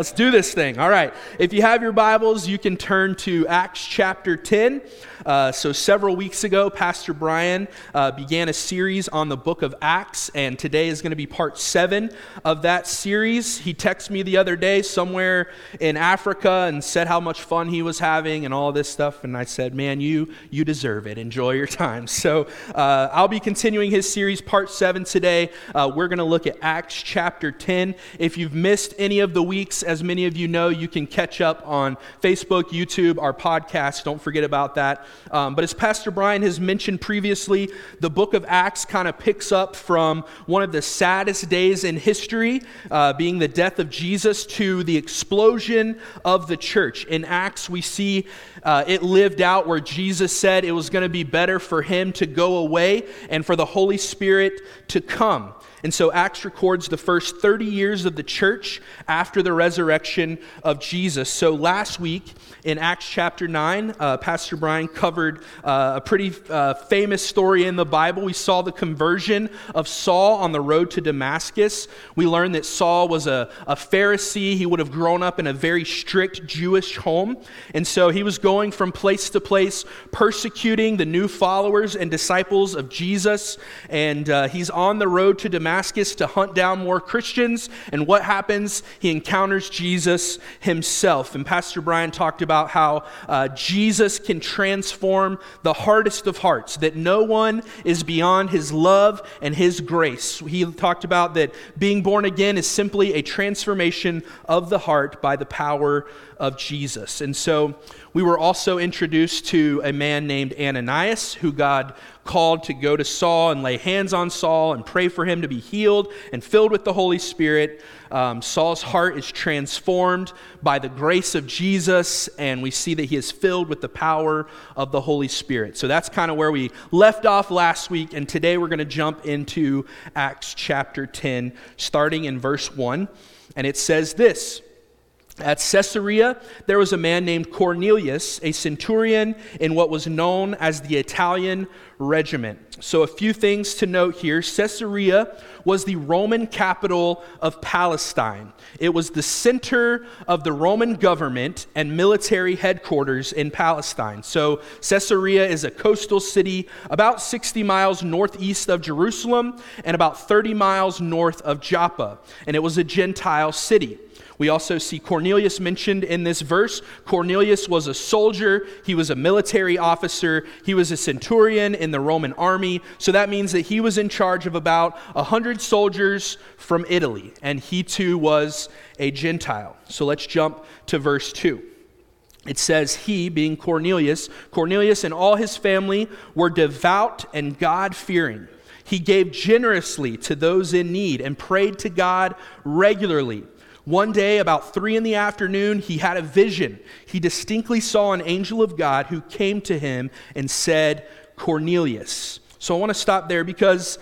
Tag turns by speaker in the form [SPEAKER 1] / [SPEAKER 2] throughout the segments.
[SPEAKER 1] Let's do this thing. All right. If you have your Bibles, you can turn to Acts chapter 10. Uh, so, several weeks ago, Pastor Brian uh, began a series on the book of Acts, and today is going to be part seven of that series. He texted me the other day somewhere in Africa and said how much fun he was having and all this stuff. And I said, Man, you, you deserve it. Enjoy your time. So, uh, I'll be continuing his series, part seven, today. Uh, we're going to look at Acts chapter 10. If you've missed any of the weeks, as many of you know, you can catch up on Facebook, YouTube, our podcast. Don't forget about that. Um, but as Pastor Brian has mentioned previously, the book of Acts kind of picks up from one of the saddest days in history, uh, being the death of Jesus, to the explosion of the church. In Acts, we see uh, it lived out where Jesus said it was going to be better for him to go away and for the Holy Spirit to come. And so Acts records the first 30 years of the church after the resurrection of Jesus. So last week in Acts chapter 9, uh, Pastor Brian covered uh, a pretty uh, famous story in the Bible. We saw the conversion of Saul on the road to Damascus. We learned that Saul was a, a Pharisee. He would have grown up in a very strict Jewish home. And so he was going from place to place, persecuting the new followers and disciples of Jesus. And uh, he's on the road to Damascus Damascus to hunt down more Christians. And what happens? He encounters Jesus himself. And Pastor Brian talked about how uh, Jesus can transform the hardest of hearts, that no one is beyond his love and his grace. He talked about that being born again is simply a transformation of the heart by the power of Jesus. And so we were also introduced to a man named Ananias, who God called to go to Saul and lay hands on Saul and pray for him to be healed and filled with the Holy Spirit. Um, Saul's heart is transformed by the grace of Jesus, and we see that he is filled with the power of the Holy Spirit. So that's kind of where we left off last week, and today we're going to jump into Acts chapter 10, starting in verse 1. And it says this. At Caesarea, there was a man named Cornelius, a centurion in what was known as the Italian regiment. So, a few things to note here. Caesarea was the Roman capital of Palestine, it was the center of the Roman government and military headquarters in Palestine. So, Caesarea is a coastal city about 60 miles northeast of Jerusalem and about 30 miles north of Joppa, and it was a Gentile city. We also see Cornelius mentioned in this verse. Cornelius was a soldier, he was a military officer, he was a centurion in the Roman army. So that means that he was in charge of about 100 soldiers from Italy, and he too was a Gentile. So let's jump to verse 2 it says he being cornelius cornelius and all his family were devout and god-fearing he gave generously to those in need and prayed to god regularly one day, about three in the afternoon, he had a vision. He distinctly saw an angel of God who came to him and said, Cornelius. So I want to stop there because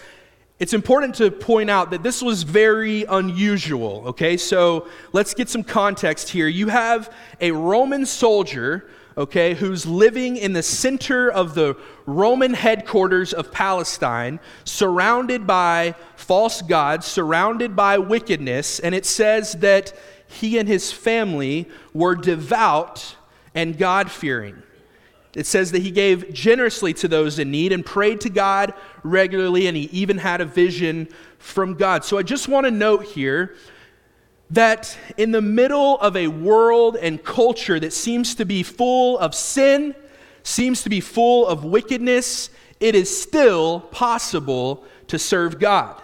[SPEAKER 1] it's important to point out that this was very unusual, okay? So let's get some context here. You have a Roman soldier okay, who's living in the center of the Roman headquarters of Palestine, surrounded by false gods, surrounded by wickedness, and it says that he and his family were devout and God fearing. It says that he gave generously to those in need and prayed to God regularly, and he even had a vision from God. So I just want to note here that in the middle of a world and culture that seems to be full of sin, seems to be full of wickedness, it is still possible to serve God.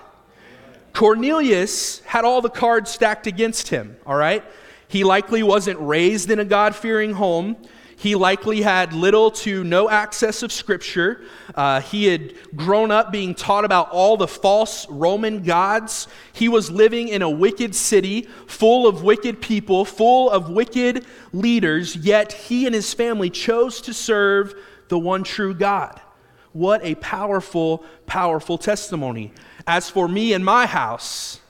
[SPEAKER 1] Cornelius had all the cards stacked against him, all right? He likely wasn't raised in a God fearing home. He likely had little to no access of Scripture. Uh, he had grown up being taught about all the false Roman gods. He was living in a wicked city full of wicked people, full of wicked leaders, yet he and his family chose to serve the one true God. What a powerful, powerful testimony. As for me and my house,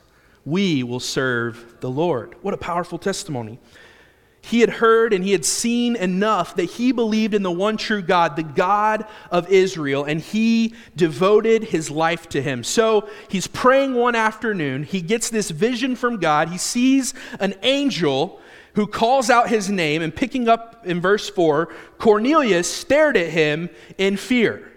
[SPEAKER 1] we will serve the Lord. What a powerful testimony. He had heard and he had seen enough that he believed in the one true God, the God of Israel, and he devoted his life to him. So he's praying one afternoon. He gets this vision from God. He sees an angel who calls out his name, and picking up in verse 4, Cornelius stared at him in fear.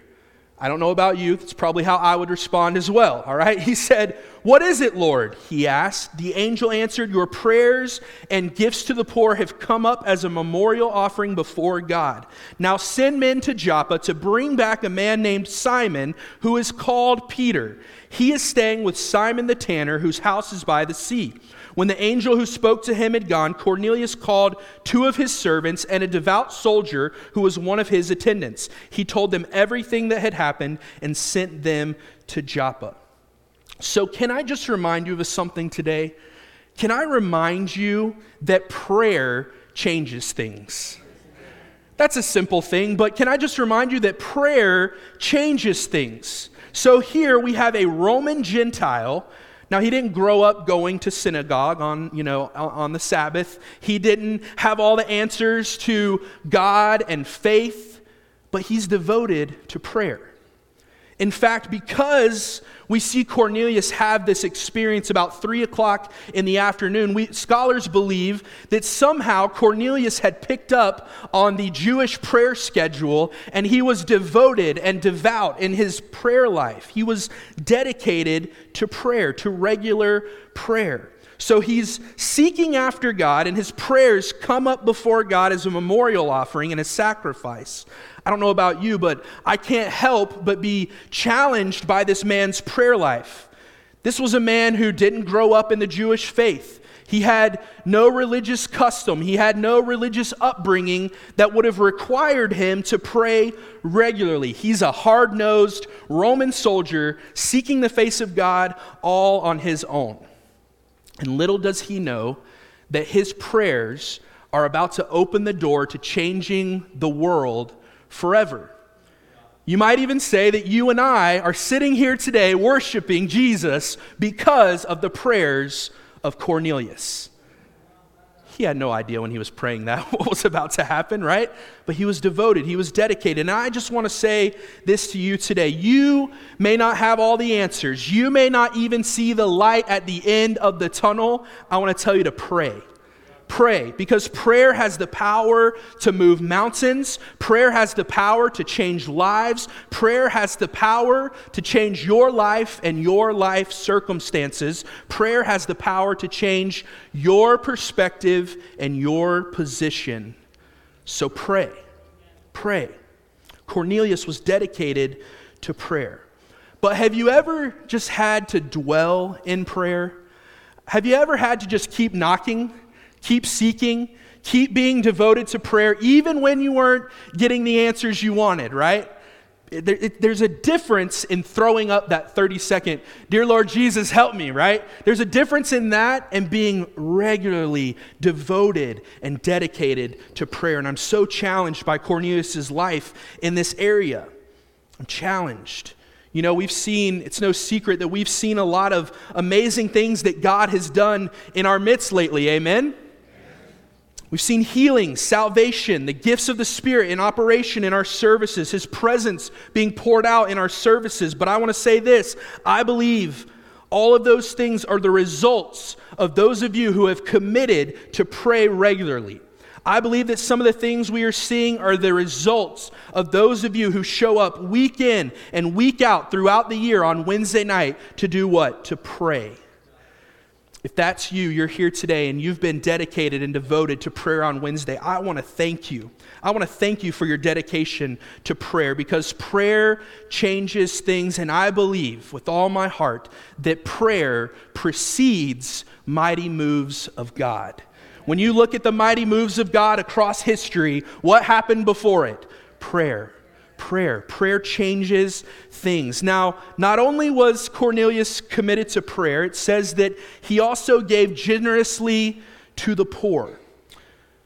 [SPEAKER 1] I don't know about you, that's probably how I would respond as well, all right? He said, What is it, Lord? He asked. The angel answered, Your prayers and gifts to the poor have come up as a memorial offering before God. Now send men to Joppa to bring back a man named Simon, who is called Peter. He is staying with Simon the tanner, whose house is by the sea. When the angel who spoke to him had gone, Cornelius called two of his servants and a devout soldier who was one of his attendants. He told them everything that had happened and sent them to Joppa. So, can I just remind you of something today? Can I remind you that prayer changes things? That's a simple thing, but can I just remind you that prayer changes things? So here we have a Roman Gentile now, he didn't grow up going to synagogue on, you know, on the Sabbath. He didn't have all the answers to God and faith, but he's devoted to prayer. In fact, because we see Cornelius have this experience about three o'clock in the afternoon, we, scholars believe that somehow Cornelius had picked up on the Jewish prayer schedule and he was devoted and devout in his prayer life. He was dedicated to prayer, to regular prayer. So he's seeking after God, and his prayers come up before God as a memorial offering and a sacrifice. I don't know about you, but I can't help but be challenged by this man's prayer life. This was a man who didn't grow up in the Jewish faith. He had no religious custom. He had no religious upbringing that would have required him to pray regularly. He's a hard nosed Roman soldier seeking the face of God all on his own. And little does he know that his prayers are about to open the door to changing the world forever. You might even say that you and I are sitting here today worshiping Jesus because of the prayers of Cornelius. He had no idea when he was praying that what was about to happen, right? But he was devoted, he was dedicated. And I just want to say this to you today. You may not have all the answers, you may not even see the light at the end of the tunnel. I want to tell you to pray pray because prayer has the power to move mountains. Prayer has the power to change lives. Prayer has the power to change your life and your life circumstances. Prayer has the power to change your perspective and your position. So pray. Pray. Cornelius was dedicated to prayer. But have you ever just had to dwell in prayer? Have you ever had to just keep knocking? Keep seeking, keep being devoted to prayer, even when you weren't getting the answers you wanted, right? there's a difference in throwing up that 30 second, Dear Lord Jesus, help me, right? There's a difference in that and being regularly devoted and dedicated to prayer. And I'm so challenged by Cornelius' life in this area. I'm challenged. You know, we've seen, it's no secret that we've seen a lot of amazing things that God has done in our midst lately. Amen? We've seen healing, salvation, the gifts of the Spirit in operation in our services, His presence being poured out in our services. But I want to say this I believe all of those things are the results of those of you who have committed to pray regularly. I believe that some of the things we are seeing are the results of those of you who show up week in and week out throughout the year on Wednesday night to do what? To pray. If that's you, you're here today and you've been dedicated and devoted to prayer on Wednesday, I want to thank you. I want to thank you for your dedication to prayer because prayer changes things, and I believe with all my heart that prayer precedes mighty moves of God. When you look at the mighty moves of God across history, what happened before it? Prayer. Prayer. Prayer changes things. Now, not only was Cornelius committed to prayer, it says that he also gave generously to the poor.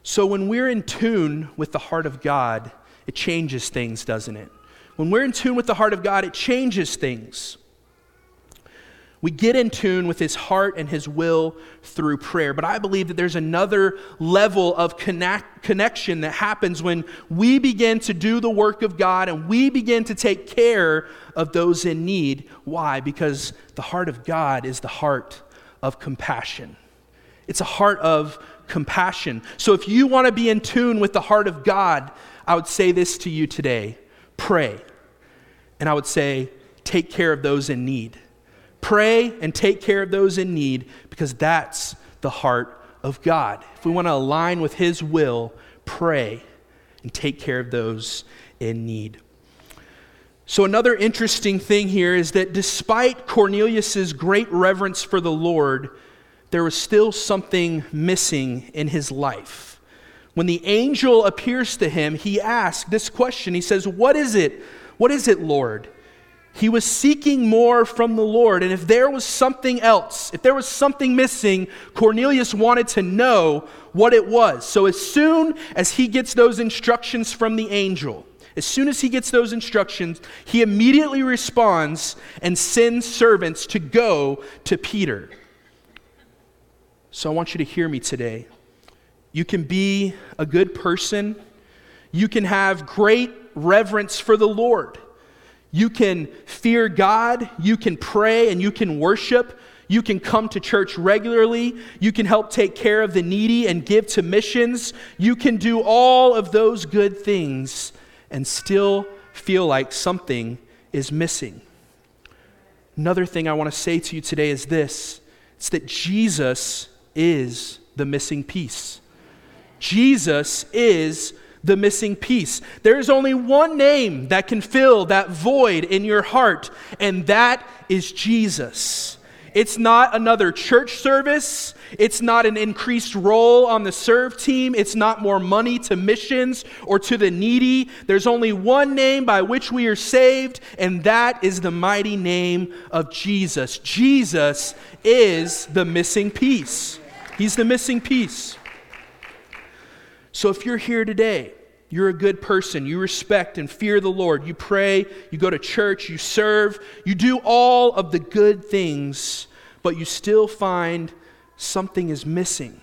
[SPEAKER 1] So when we're in tune with the heart of God, it changes things, doesn't it? When we're in tune with the heart of God, it changes things. We get in tune with his heart and his will through prayer. But I believe that there's another level of connect, connection that happens when we begin to do the work of God and we begin to take care of those in need. Why? Because the heart of God is the heart of compassion. It's a heart of compassion. So if you want to be in tune with the heart of God, I would say this to you today pray. And I would say, take care of those in need. Pray and take care of those in need because that's the heart of God. If we want to align with His will, pray and take care of those in need. So, another interesting thing here is that despite Cornelius's great reverence for the Lord, there was still something missing in his life. When the angel appears to him, he asks this question. He says, What is it? What is it, Lord? He was seeking more from the Lord. And if there was something else, if there was something missing, Cornelius wanted to know what it was. So as soon as he gets those instructions from the angel, as soon as he gets those instructions, he immediately responds and sends servants to go to Peter. So I want you to hear me today. You can be a good person, you can have great reverence for the Lord. You can fear God, you can pray, and you can worship. You can come to church regularly. You can help take care of the needy and give to missions. You can do all of those good things and still feel like something is missing. Another thing I want to say to you today is this it's that Jesus is the missing piece. Jesus is the missing piece. There is only one name that can fill that void in your heart, and that is Jesus. It's not another church service. It's not an increased role on the serve team. It's not more money to missions or to the needy. There's only one name by which we are saved, and that is the mighty name of Jesus. Jesus is the missing piece. He's the missing piece. So if you're here today, you're a good person, you respect and fear the Lord, you pray, you go to church, you serve, you do all of the good things, but you still find something is missing.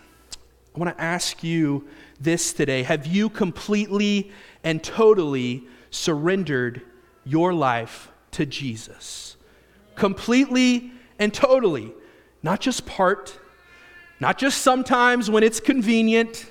[SPEAKER 1] I want to ask you this today. Have you completely and totally surrendered your life to Jesus? Completely and totally. Not just part, not just sometimes when it's convenient,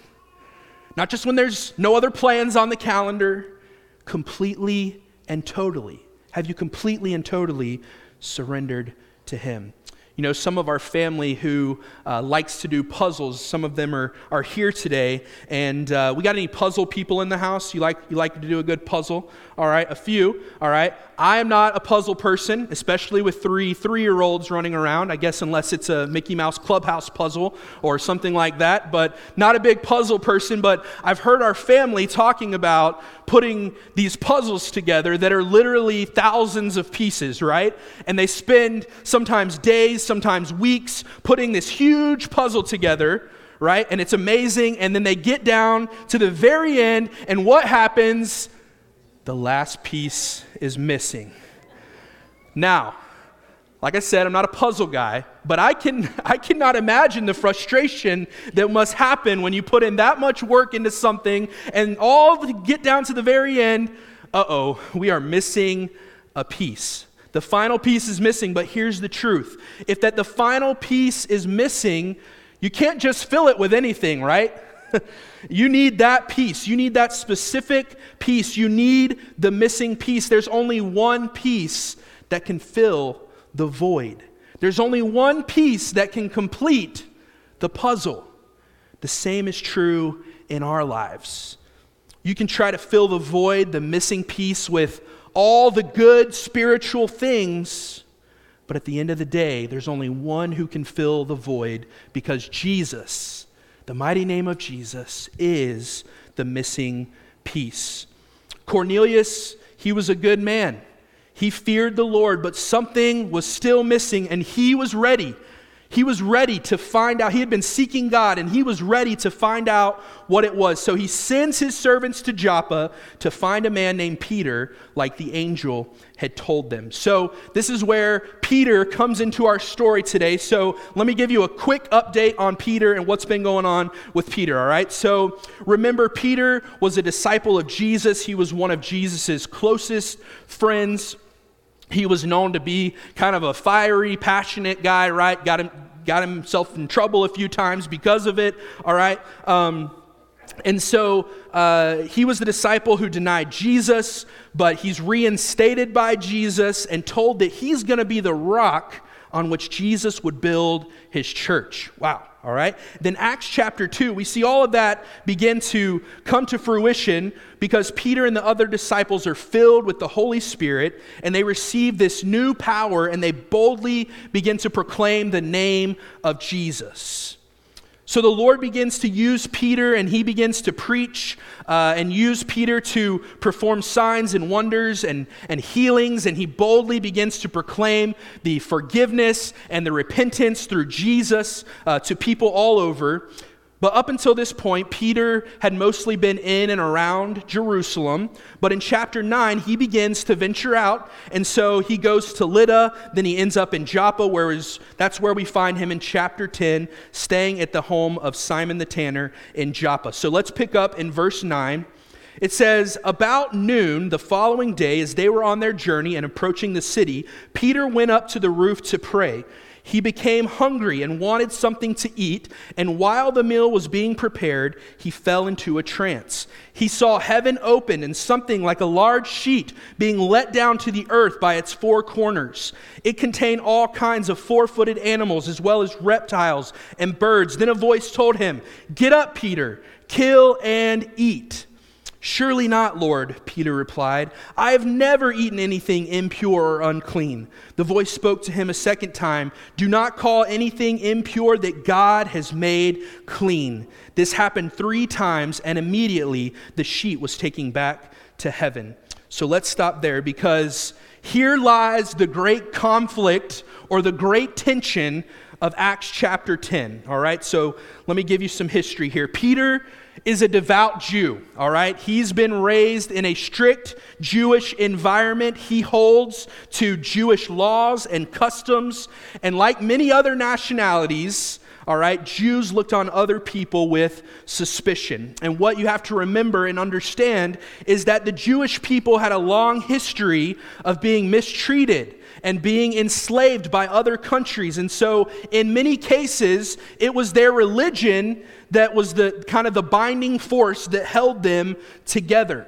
[SPEAKER 1] not just when there's no other plans on the calendar, completely and totally. Have you completely and totally surrendered to Him? You know, some of our family who uh, likes to do puzzles, some of them are, are here today. And uh, we got any puzzle people in the house? You like, you like to do a good puzzle? All right, a few. All right. I am not a puzzle person, especially with three three year olds running around. I guess unless it's a Mickey Mouse Clubhouse puzzle or something like that. But not a big puzzle person. But I've heard our family talking about putting these puzzles together that are literally thousands of pieces, right? And they spend sometimes days, sometimes weeks putting this huge puzzle together, right? And it's amazing. And then they get down to the very end, and what happens? The last piece is missing. Now, like I said, I'm not a puzzle guy, but I, can, I cannot imagine the frustration that must happen when you put in that much work into something and all to get down to the very end, uh oh, we are missing a piece. The final piece is missing, but here's the truth. If that the final piece is missing, you can't just fill it with anything, right? you need that piece. You need that specific piece. You need the missing piece. There's only one piece that can fill the void. There's only one piece that can complete the puzzle. The same is true in our lives. You can try to fill the void, the missing piece, with all the good spiritual things, but at the end of the day, there's only one who can fill the void because Jesus The mighty name of Jesus is the missing piece. Cornelius, he was a good man. He feared the Lord, but something was still missing, and he was ready he was ready to find out. He had been seeking God and he was ready to find out what it was. So he sends his servants to Joppa to find a man named Peter, like the angel had told them. So this is where Peter comes into our story today. So let me give you a quick update on Peter and what's been going on with Peter, all right? So remember, Peter was a disciple of Jesus, he was one of Jesus' closest friends. He was known to be kind of a fiery, passionate guy, right? Got him got himself in trouble a few times because of it, all right? Um, and so uh, he was the disciple who denied Jesus, but he's reinstated by Jesus and told that he's going to be the rock on which Jesus would build his church. Wow all right? Then, Acts chapter 2, we see all of that begin to come to fruition because Peter and the other disciples are filled with the Holy Spirit and they receive this new power and they boldly begin to proclaim the name of Jesus. So the Lord begins to use Peter and he begins to preach uh, and use Peter to perform signs and wonders and, and healings. And he boldly begins to proclaim the forgiveness and the repentance through Jesus uh, to people all over. But up until this point, Peter had mostly been in and around Jerusalem. But in chapter 9, he begins to venture out. And so he goes to Lydda. Then he ends up in Joppa, where is, that's where we find him in chapter 10, staying at the home of Simon the tanner in Joppa. So let's pick up in verse 9. It says, About noon the following day, as they were on their journey and approaching the city, Peter went up to the roof to pray he became hungry and wanted something to eat, and while the meal was being prepared, he fell into a trance. He saw heaven open and something like a large sheet being let down to the earth by its four corners. It contained all kinds of four footed animals as well as reptiles and birds. Then a voice told him, Get up, Peter, kill and eat. Surely not, Lord, Peter replied. I have never eaten anything impure or unclean. The voice spoke to him a second time Do not call anything impure that God has made clean. This happened three times, and immediately the sheet was taken back to heaven. So let's stop there because here lies the great conflict or the great tension of Acts chapter 10. All right, so let me give you some history here. Peter is a devout Jew, all right? He's been raised in a strict Jewish environment. He holds to Jewish laws and customs. And like many other nationalities, all right, Jews looked on other people with suspicion. And what you have to remember and understand is that the Jewish people had a long history of being mistreated and being enslaved by other countries. And so, in many cases, it was their religion that was the kind of the binding force that held them together.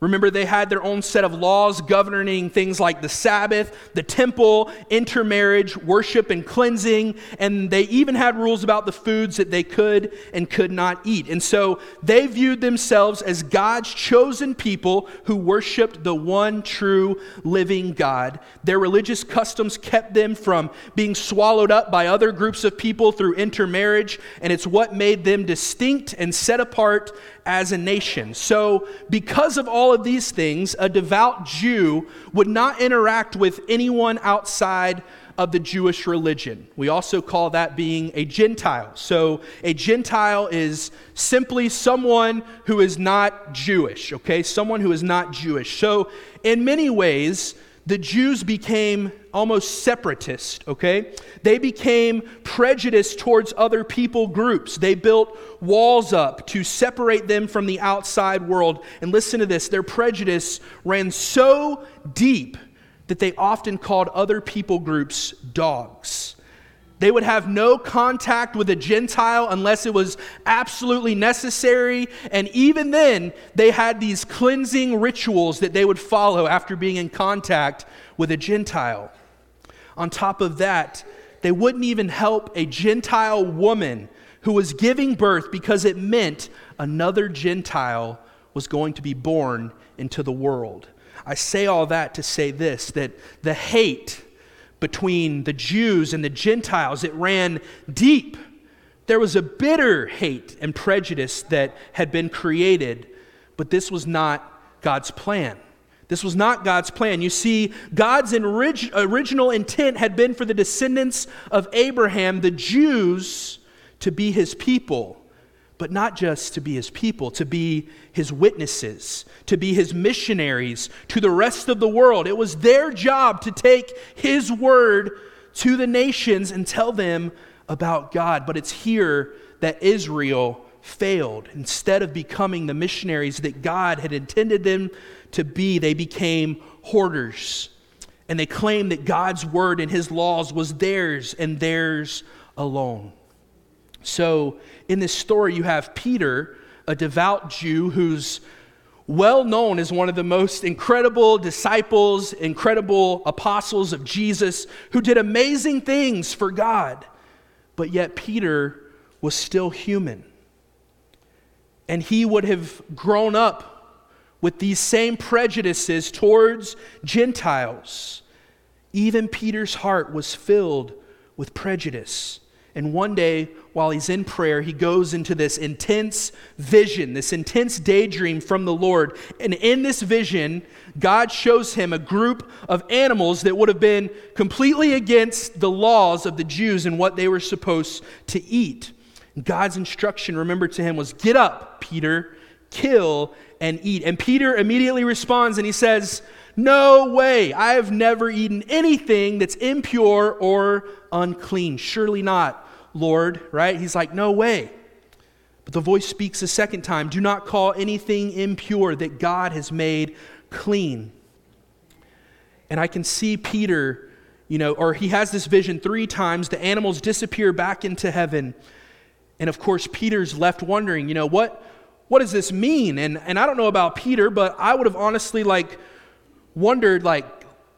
[SPEAKER 1] Remember, they had their own set of laws governing things like the Sabbath, the temple, intermarriage, worship, and cleansing. And they even had rules about the foods that they could and could not eat. And so they viewed themselves as God's chosen people who worshiped the one true living God. Their religious customs kept them from being swallowed up by other groups of people through intermarriage. And it's what made them distinct and set apart as a nation. So, because of all of these things, a devout Jew would not interact with anyone outside of the Jewish religion. We also call that being a Gentile. So, a Gentile is simply someone who is not Jewish, okay? Someone who is not Jewish. So, in many ways, the Jews became almost separatist, okay? They became prejudiced towards other people groups. They built walls up to separate them from the outside world. And listen to this their prejudice ran so deep that they often called other people groups dogs. They would have no contact with a Gentile unless it was absolutely necessary. And even then, they had these cleansing rituals that they would follow after being in contact with a Gentile. On top of that, they wouldn't even help a Gentile woman who was giving birth because it meant another Gentile was going to be born into the world. I say all that to say this that the hate between the Jews and the Gentiles. It ran deep. there was a bitter hate and prejudice that had been created, but this was not God's plan. This was not God's plan. You see, God's original intent had been for the descendants of Abraham, the Jews, to be his people but not just to be his people, to be his witnesses, to be his missionaries to the rest of the world. It was their job to take his word to the nations and tell them about God. But it's here that Israel failed. Instead of becoming the missionaries that God had intended them to be, they became hoarders. And they claimed that God's word and his laws was theirs and theirs alone. So, in this story, you have Peter, a devout Jew who's well known as one of the most incredible disciples, incredible apostles of Jesus, who did amazing things for God. But yet, Peter was still human. And he would have grown up with these same prejudices towards Gentiles. Even Peter's heart was filled with prejudice. And one day, while he's in prayer, he goes into this intense vision, this intense daydream from the Lord. And in this vision, God shows him a group of animals that would have been completely against the laws of the Jews and what they were supposed to eat. God's instruction, remember to him, was Get up, Peter, kill and eat. And Peter immediately responds and he says, No way, I have never eaten anything that's impure or unclean. Surely not, Lord, right? He's like, No way. But the voice speaks a second time Do not call anything impure that God has made clean. And I can see Peter, you know, or he has this vision three times. The animals disappear back into heaven. And of course, Peter's left wondering, you know, what, what does this mean? And, and I don't know about Peter, but I would have honestly, like, wondered, like,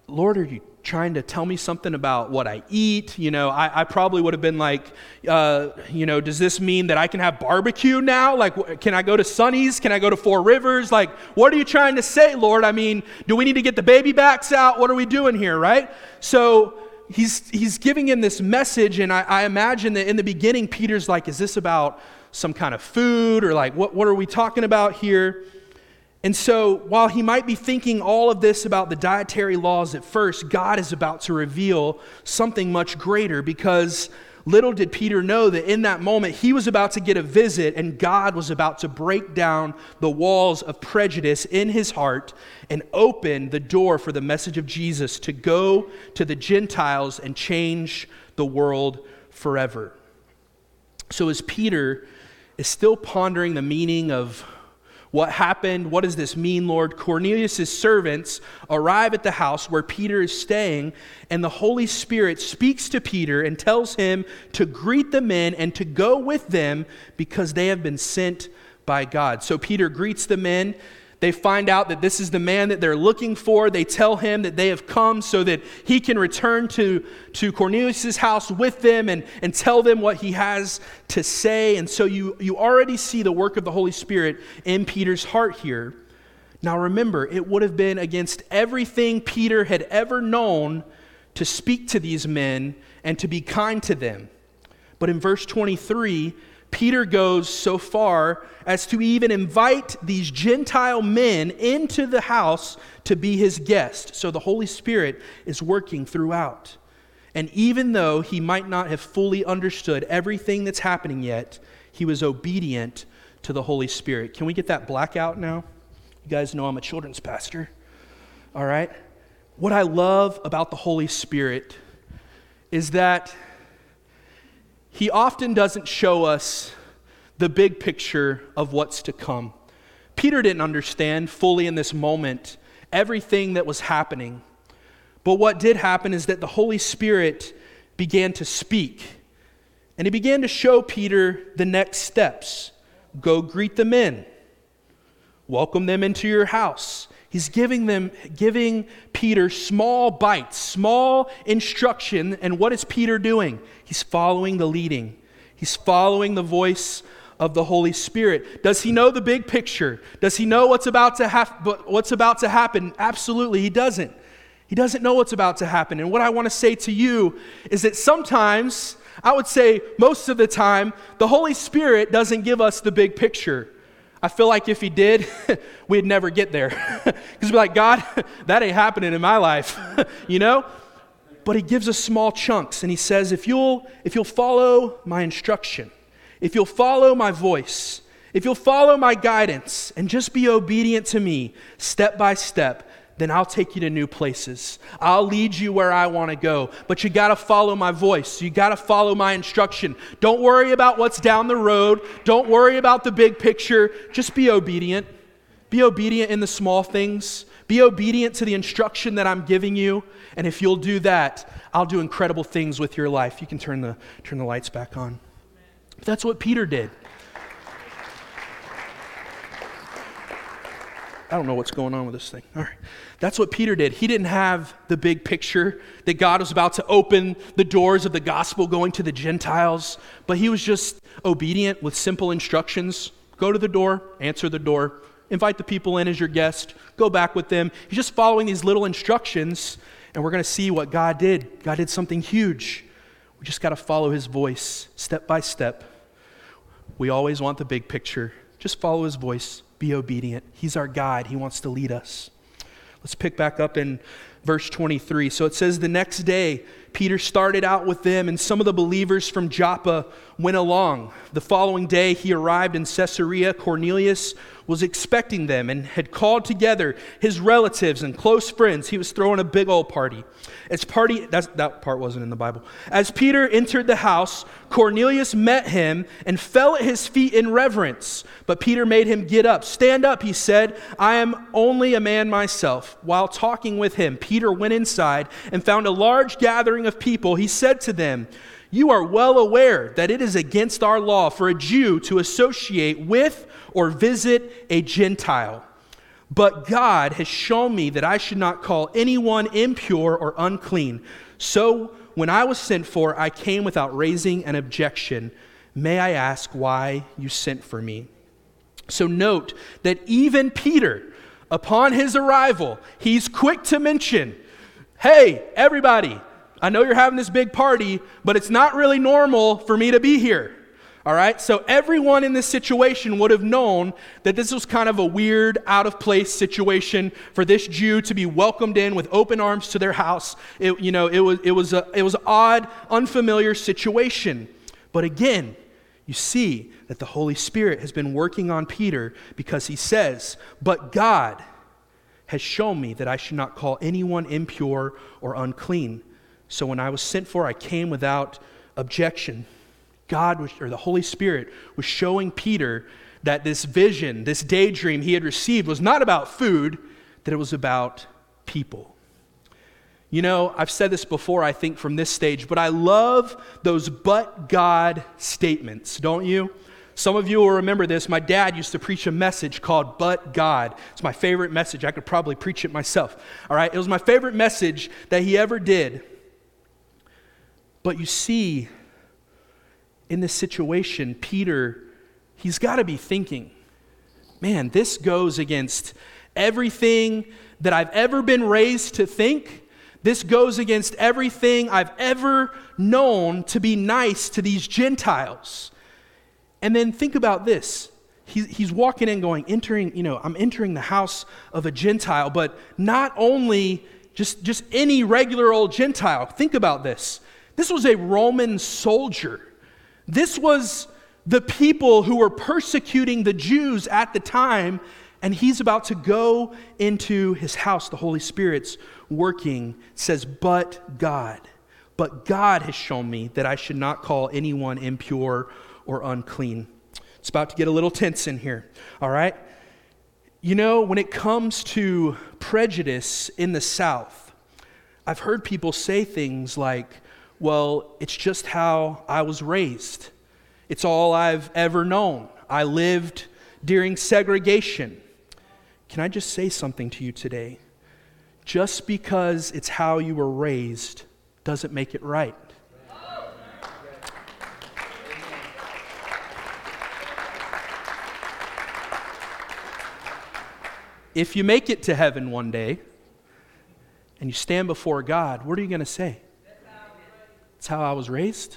[SPEAKER 1] Lord, are you trying to tell me something about what I eat. You know, I, I probably would have been like, uh, you know, does this mean that I can have barbecue now? Like, can I go to Sonny's? Can I go to Four Rivers? Like, what are you trying to say, Lord? I mean, do we need to get the baby backs out? What are we doing here, right? So he's, he's giving him this message, and I, I imagine that in the beginning, Peter's like, is this about some kind of food or like, what, what are we talking about here? And so, while he might be thinking all of this about the dietary laws at first, God is about to reveal something much greater because little did Peter know that in that moment he was about to get a visit and God was about to break down the walls of prejudice in his heart and open the door for the message of Jesus to go to the Gentiles and change the world forever. So, as Peter is still pondering the meaning of what happened? What does this mean, Lord? Cornelius' servants arrive at the house where Peter is staying, and the Holy Spirit speaks to Peter and tells him to greet the men and to go with them because they have been sent by God. So Peter greets the men they find out that this is the man that they're looking for. They tell him that they have come so that he can return to, to Cornelius' house with them and, and tell them what he has to say. And so you, you already see the work of the Holy Spirit in Peter's heart here. Now remember, it would have been against everything Peter had ever known to speak to these men and to be kind to them. But in verse 23, Peter goes so far as to even invite these Gentile men into the house to be his guest. So the Holy Spirit is working throughout. And even though he might not have fully understood everything that's happening yet, he was obedient to the Holy Spirit. Can we get that blackout now? You guys know I'm a children's pastor. All right? What I love about the Holy Spirit is that he often doesn't show us the big picture of what's to come. Peter didn't understand fully in this moment everything that was happening. But what did happen is that the Holy Spirit began to speak. And he began to show Peter the next steps go greet the men, welcome them into your house, He's giving them, giving Peter small bites, small instruction. And what is Peter doing? He's following the leading. He's following the voice of the Holy Spirit. Does he know the big picture? Does he know what's about to? What's about to happen? Absolutely, he doesn't. He doesn't know what's about to happen. And what I want to say to you is that sometimes I would say most of the time, the Holy Spirit doesn't give us the big picture. I feel like if He did, we'd never get there. Because we'd be like, God, that ain't happening in my life, you know? But He gives us small chunks, and He says, if you'll, if you'll follow my instruction, if you'll follow my voice, if you'll follow my guidance and just be obedient to me step by step, then I'll take you to new places. I'll lead you where I want to go. But you got to follow my voice. You got to follow my instruction. Don't worry about what's down the road. Don't worry about the big picture. Just be obedient. Be obedient in the small things. Be obedient to the instruction that I'm giving you. And if you'll do that, I'll do incredible things with your life. You can turn the, turn the lights back on. That's what Peter did. I don't know what's going on with this thing. All right. That's what Peter did. He didn't have the big picture that God was about to open the doors of the gospel going to the Gentiles, but he was just obedient with simple instructions. Go to the door, answer the door, invite the people in as your guest, go back with them. He's just following these little instructions, and we're going to see what God did. God did something huge. We just got to follow his voice step by step. We always want the big picture. Just follow his voice be obedient. He's our guide, He wants to lead us. Let's pick back up in verse 23. So it says, The next day, Peter started out with them, and some of the believers from Joppa went along. The following day, he arrived in Caesarea. Cornelius was expecting them and had called together his relatives and close friends. He was throwing a big old party. As party, that part wasn't in the Bible. As Peter entered the house, Cornelius met him and fell at his feet in reverence. But Peter made him get up. Stand up, he said. I am only a man myself. While talking with him, Peter went inside and found a large gathering of people. He said to them, you are well aware that it is against our law for a Jew to associate with or visit a Gentile. But God has shown me that I should not call anyone impure or unclean. So when I was sent for, I came without raising an objection. May I ask why you sent for me? So note that even Peter, upon his arrival, he's quick to mention, Hey, everybody, I know you're having this big party, but it's not really normal for me to be here. All right? So everyone in this situation would have known that this was kind of a weird, out of place situation for this Jew to be welcomed in with open arms to their house. It, you know, it was, it was a, it was an odd, unfamiliar situation. But again, you see that the Holy Spirit has been working on Peter because he says, But God has shown me that I should not call anyone impure or unclean. So when I was sent for, I came without objection. God was, or the Holy Spirit was showing Peter that this vision, this daydream he had received was not about food, that it was about people. You know, I've said this before, I think, from this stage, but I love those but God statements, don't you? Some of you will remember this. My dad used to preach a message called But God. It's my favorite message. I could probably preach it myself. All right? It was my favorite message that he ever did. But you see, in this situation, Peter, he's got to be thinking, man, this goes against everything that I've ever been raised to think. This goes against everything I've ever known to be nice to these Gentiles. And then think about this. he's walking in, going, entering, you know, I'm entering the house of a Gentile, but not only just, just any regular old Gentile. Think about this. This was a Roman soldier. This was the people who were persecuting the Jews at the time, and he's about to go into his house. The Holy Spirit's working, says, But God. But God has shown me that I should not call anyone impure or unclean. It's about to get a little tense in here, all right? You know, when it comes to prejudice in the South, I've heard people say things like, well, it's just how I was raised. It's all I've ever known. I lived during segregation. Can I just say something to you today? Just because it's how you were raised doesn't make it right. If you make it to heaven one day and you stand before God, what are you going to say? It's how I was raised.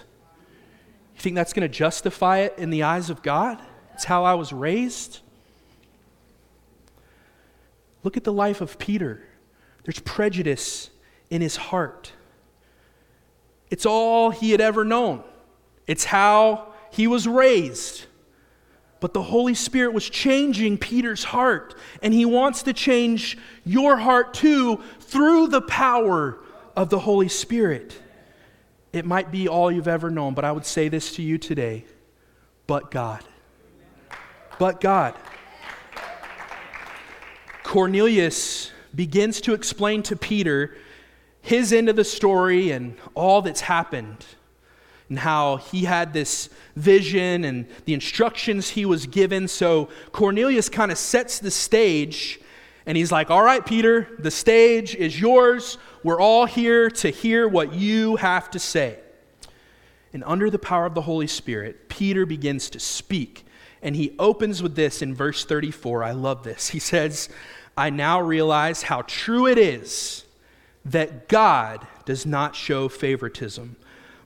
[SPEAKER 1] You think that's going to justify it in the eyes of God? It's how I was raised. Look at the life of Peter. There's prejudice in his heart. It's all he had ever known, it's how he was raised. But the Holy Spirit was changing Peter's heart, and he wants to change your heart too through the power of the Holy Spirit. It might be all you've ever known, but I would say this to you today but God. But God. Cornelius begins to explain to Peter his end of the story and all that's happened, and how he had this vision and the instructions he was given. So Cornelius kind of sets the stage, and he's like, All right, Peter, the stage is yours. We're all here to hear what you have to say. And under the power of the Holy Spirit, Peter begins to speak. And he opens with this in verse 34. I love this. He says, I now realize how true it is that God does not show favoritism,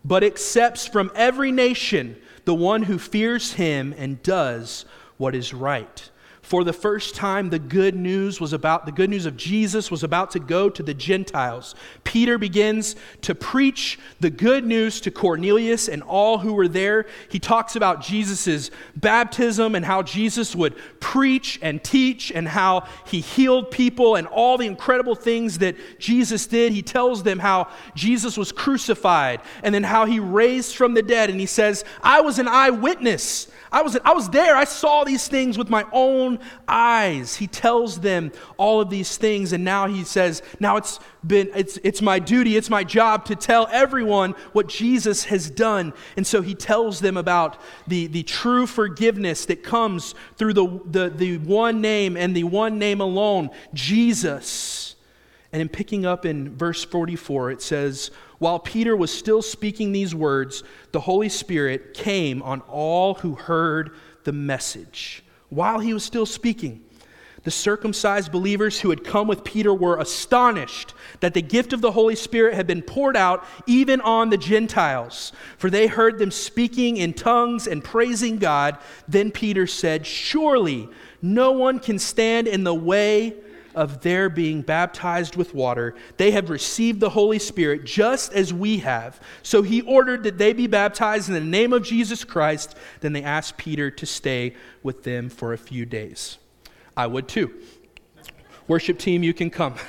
[SPEAKER 1] but accepts from every nation the one who fears him and does what is right. For the first time, the good news was about the good news of Jesus was about to go to the Gentiles. Peter begins to preach the good news to Cornelius and all who were there. He talks about Jesus' baptism and how Jesus would preach and teach and how he healed people and all the incredible things that Jesus did. He tells them how Jesus was crucified and then how he raised from the dead. And he says, I was an eyewitness. I was, I was there. I saw these things with my own eyes. He tells them all of these things, and now he says, Now it's been it's it's my duty, it's my job to tell everyone what Jesus has done. And so he tells them about the, the true forgiveness that comes through the, the, the one name and the one name alone, Jesus. And in picking up in verse 44, it says, while Peter was still speaking these words, the Holy Spirit came on all who heard the message. While he was still speaking, the circumcised believers who had come with Peter were astonished that the gift of the Holy Spirit had been poured out even on the Gentiles, for they heard them speaking in tongues and praising God. Then Peter said, Surely no one can stand in the way of their being baptized with water, they have received the Holy Spirit just as we have. So he ordered that they be baptized in the name of Jesus Christ. Then they asked Peter to stay with them for a few days. I would too. Worship team, you can come.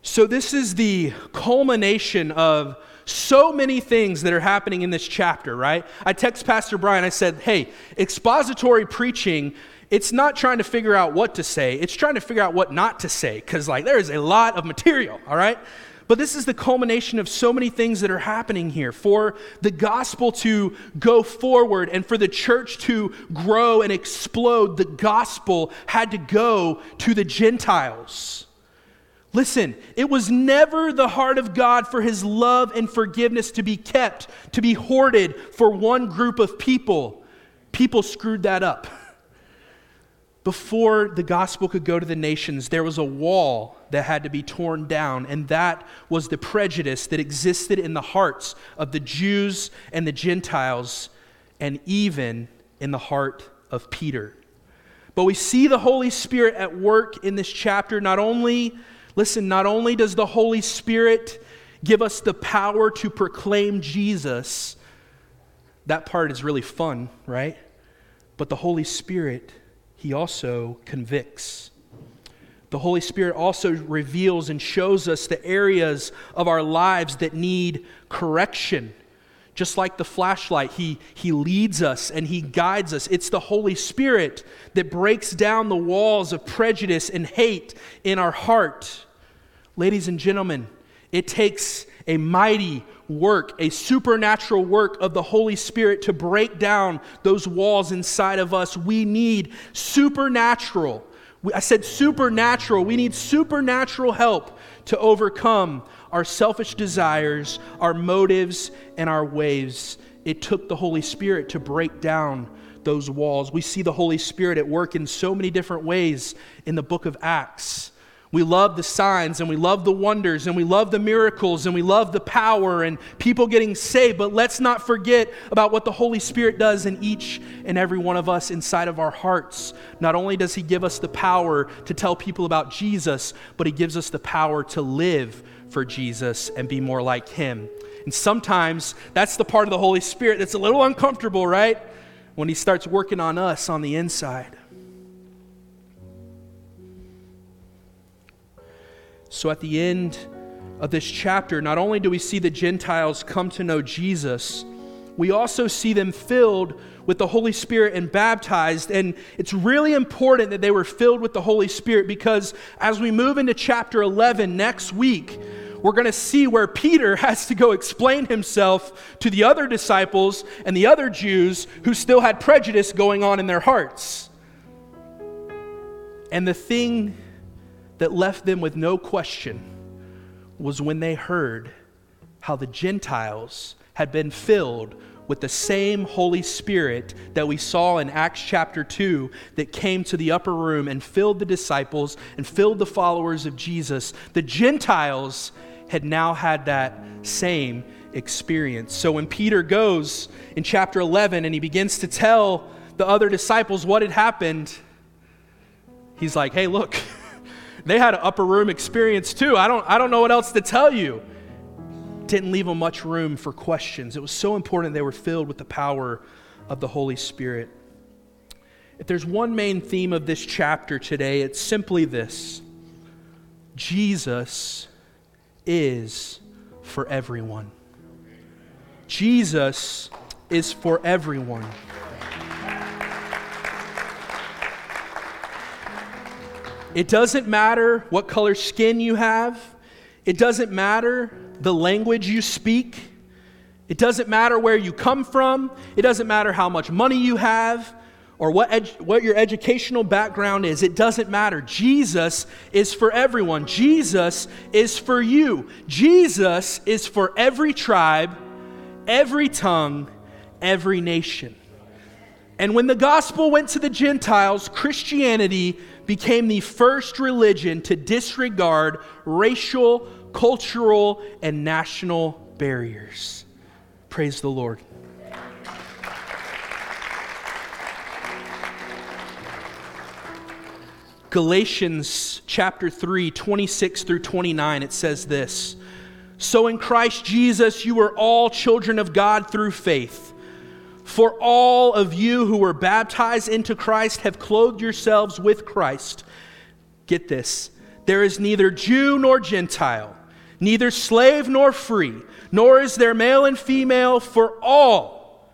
[SPEAKER 1] So, this is the culmination of so many things that are happening in this chapter, right? I text Pastor Brian, I said, hey, expository preaching it's not trying to figure out what to say, it's trying to figure out what not to say, because, like, there is a lot of material, all right? But this is the culmination of so many things that are happening here. For the gospel to go forward and for the church to grow and explode, the gospel had to go to the Gentiles. Listen, it was never the heart of God for his love and forgiveness to be kept, to be hoarded for one group of people. People screwed that up. Before the gospel could go to the nations, there was a wall that had to be torn down, and that was the prejudice that existed in the hearts of the Jews and the Gentiles, and even in the heart of Peter. But we see the Holy Spirit at work in this chapter. Not only, listen, not only does the Holy Spirit give us the power to proclaim Jesus, that part is really fun, right? But the Holy Spirit he also convicts. The Holy Spirit also reveals and shows us the areas of our lives that need correction. Just like the flashlight, he, he leads us and He guides us. It's the Holy Spirit that breaks down the walls of prejudice and hate in our heart. Ladies and gentlemen, it takes a mighty work, a supernatural work of the Holy Spirit to break down those walls inside of us. We need supernatural. I said supernatural. We need supernatural help to overcome our selfish desires, our motives, and our ways. It took the Holy Spirit to break down those walls. We see the Holy Spirit at work in so many different ways in the book of Acts We love the signs and we love the wonders and we love the miracles and we love the power and people getting saved. But let's not forget about what the Holy Spirit does in each and every one of us inside of our hearts. Not only does He give us the power to tell people about Jesus, but He gives us the power to live for Jesus and be more like Him. And sometimes that's the part of the Holy Spirit that's a little uncomfortable, right? When He starts working on us on the inside. So at the end of this chapter, not only do we see the Gentiles come to know Jesus, we also see them filled with the Holy Spirit and baptized. And it's really important that they were filled with the Holy Spirit because as we move into chapter 11 next week, we're going to see where Peter has to go explain himself to the other disciples and the other Jews who still had prejudice going on in their hearts. And the thing that left them with no question was when they heard how the Gentiles had been filled with the same Holy Spirit that we saw in Acts chapter 2 that came to the upper room and filled the disciples and filled the followers of Jesus. The Gentiles had now had that same experience. So when Peter goes in chapter 11 and he begins to tell the other disciples what had happened, he's like, hey, look. They had an upper room experience too. I don't, I don't know what else to tell you. Didn't leave them much room for questions. It was so important they were filled with the power of the Holy Spirit. If there's one main theme of this chapter today, it's simply this Jesus is for everyone. Jesus is for everyone. It doesn't matter what color skin you have, it doesn't matter the language you speak, it doesn't matter where you come from, it doesn't matter how much money you have. Or what, what your educational background is, it doesn't matter. Jesus is for everyone. Jesus is for you. Jesus is for every tribe, every tongue, every nation. And when the gospel went to the Gentiles, Christianity became the first religion to disregard racial, cultural, and national barriers. Praise the Lord. Galatians chapter 3, 26 through 29, it says this So in Christ Jesus, you are all children of God through faith. For all of you who were baptized into Christ have clothed yourselves with Christ. Get this there is neither Jew nor Gentile, neither slave nor free, nor is there male and female, for all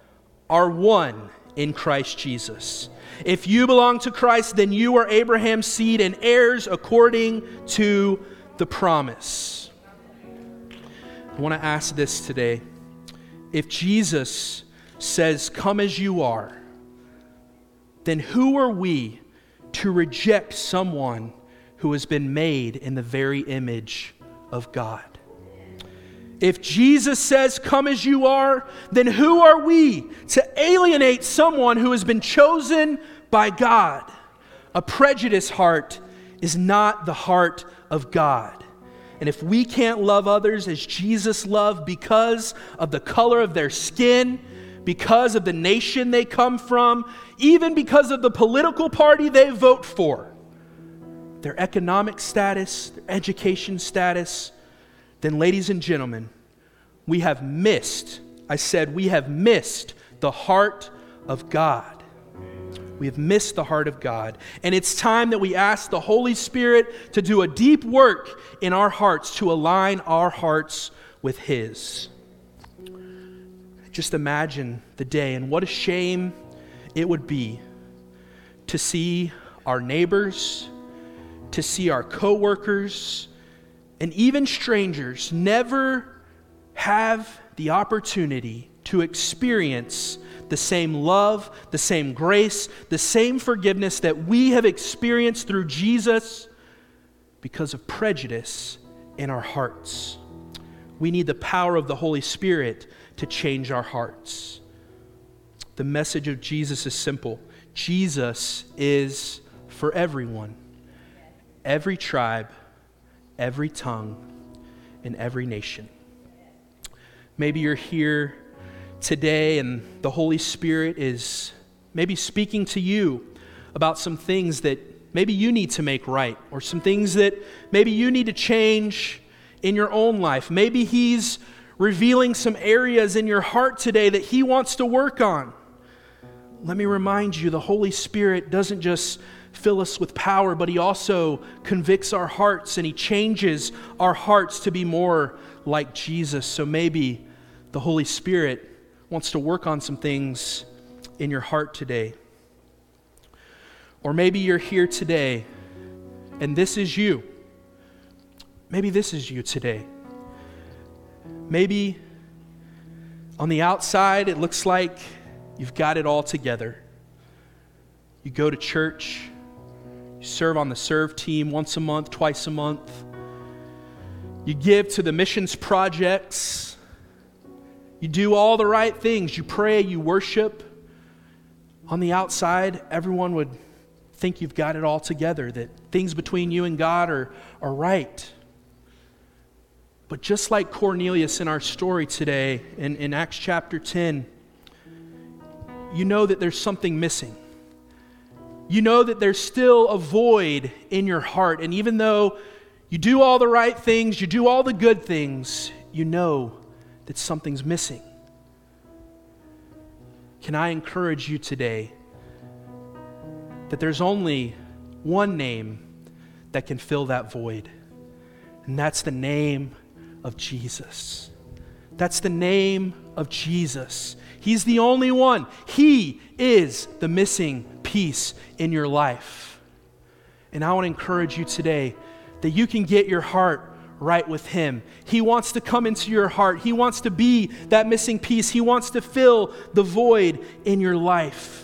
[SPEAKER 1] are one in Christ Jesus. If you belong to Christ, then you are Abraham's seed and heirs according to the promise. I want to ask this today. If Jesus says, Come as you are, then who are we to reject someone who has been made in the very image of God? If Jesus says, Come as you are, then who are we to alienate someone who has been chosen by God? A prejudiced heart is not the heart of God. And if we can't love others as Jesus loved because of the color of their skin, because of the nation they come from, even because of the political party they vote for, their economic status, their education status, then, ladies and gentlemen, we have missed, I said, we have missed the heart of God. We have missed the heart of God. And it's time that we ask the Holy Spirit to do a deep work in our hearts to align our hearts with His. Just imagine the day, and what a shame it would be to see our neighbors, to see our coworkers, and even strangers never have the opportunity to experience the same love, the same grace, the same forgiveness that we have experienced through Jesus because of prejudice in our hearts. We need the power of the Holy Spirit to change our hearts. The message of Jesus is simple Jesus is for everyone, every tribe, every tongue, in every nation. Maybe you're here today and the Holy Spirit is maybe speaking to you about some things that maybe you need to make right, or some things that maybe you need to change in your own life. Maybe He's revealing some areas in your heart today that He wants to work on. Let me remind you the Holy Spirit doesn't just fill us with power, but He also convicts our hearts and He changes our hearts to be more like Jesus. So maybe the Holy Spirit wants to work on some things in your heart today. Or maybe you're here today and this is you. Maybe this is you today. Maybe on the outside it looks like you've got it all together. You go to church, you serve on the serve team once a month, twice a month. You give to the missions projects. You do all the right things. You pray, you worship. On the outside, everyone would think you've got it all together, that things between you and God are, are right. But just like Cornelius in our story today, in, in Acts chapter 10, you know that there's something missing you know that there's still a void in your heart. And even though you do all the right things, you do all the good things, you know that something's missing. Can I encourage you today that there's only one name that can fill that void? And that's the name of Jesus. That's the name of Jesus. He's the only one. He is the missing piece in your life. And I want to encourage you today that you can get your heart right with Him. He wants to come into your heart, He wants to be that missing piece, He wants to fill the void in your life.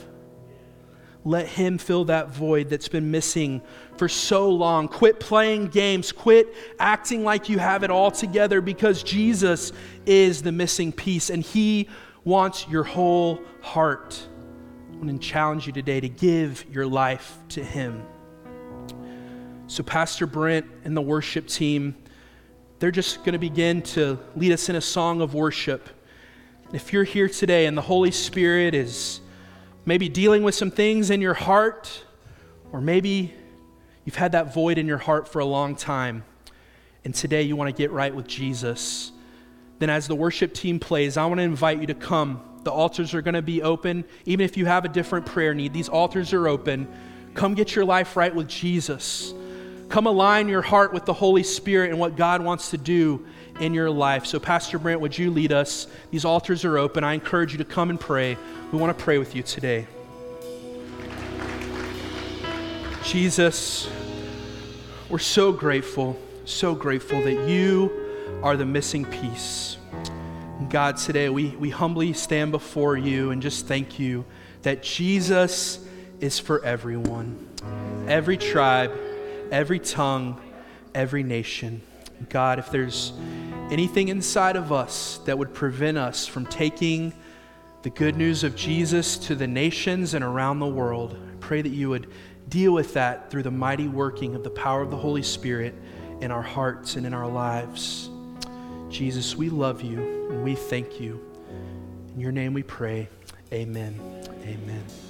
[SPEAKER 1] Let Him fill that void that's been missing for so long. Quit playing games. Quit acting like you have it all together because Jesus is the missing piece and He wants your whole heart. I want to challenge you today to give your life to Him. So, Pastor Brent and the worship team, they're just going to begin to lead us in a song of worship. If you're here today and the Holy Spirit is maybe dealing with some things in your heart, or maybe you've had that void in your heart for a long time, and today you want to get right with Jesus, then as the worship team plays, I want to invite you to come the altars are going to be open. Even if you have a different prayer need, these altars are open. Come get your life right with Jesus. Come align your heart with the Holy Spirit and what God wants to do in your life. So, Pastor Brent, would you lead us? These altars are open. I encourage you to come and pray. We want to pray with you today. Jesus, we're so grateful, so grateful that you are the missing piece. God, today we, we humbly stand before you and just thank you that Jesus is for everyone, every tribe, every tongue, every nation. God, if there's anything inside of us that would prevent us from taking the good news of Jesus to the nations and around the world, I pray that you would deal with that through the mighty working of the power of the Holy Spirit in our hearts and in our lives. Jesus, we love you and we thank you. In your name we pray. Amen. Amen.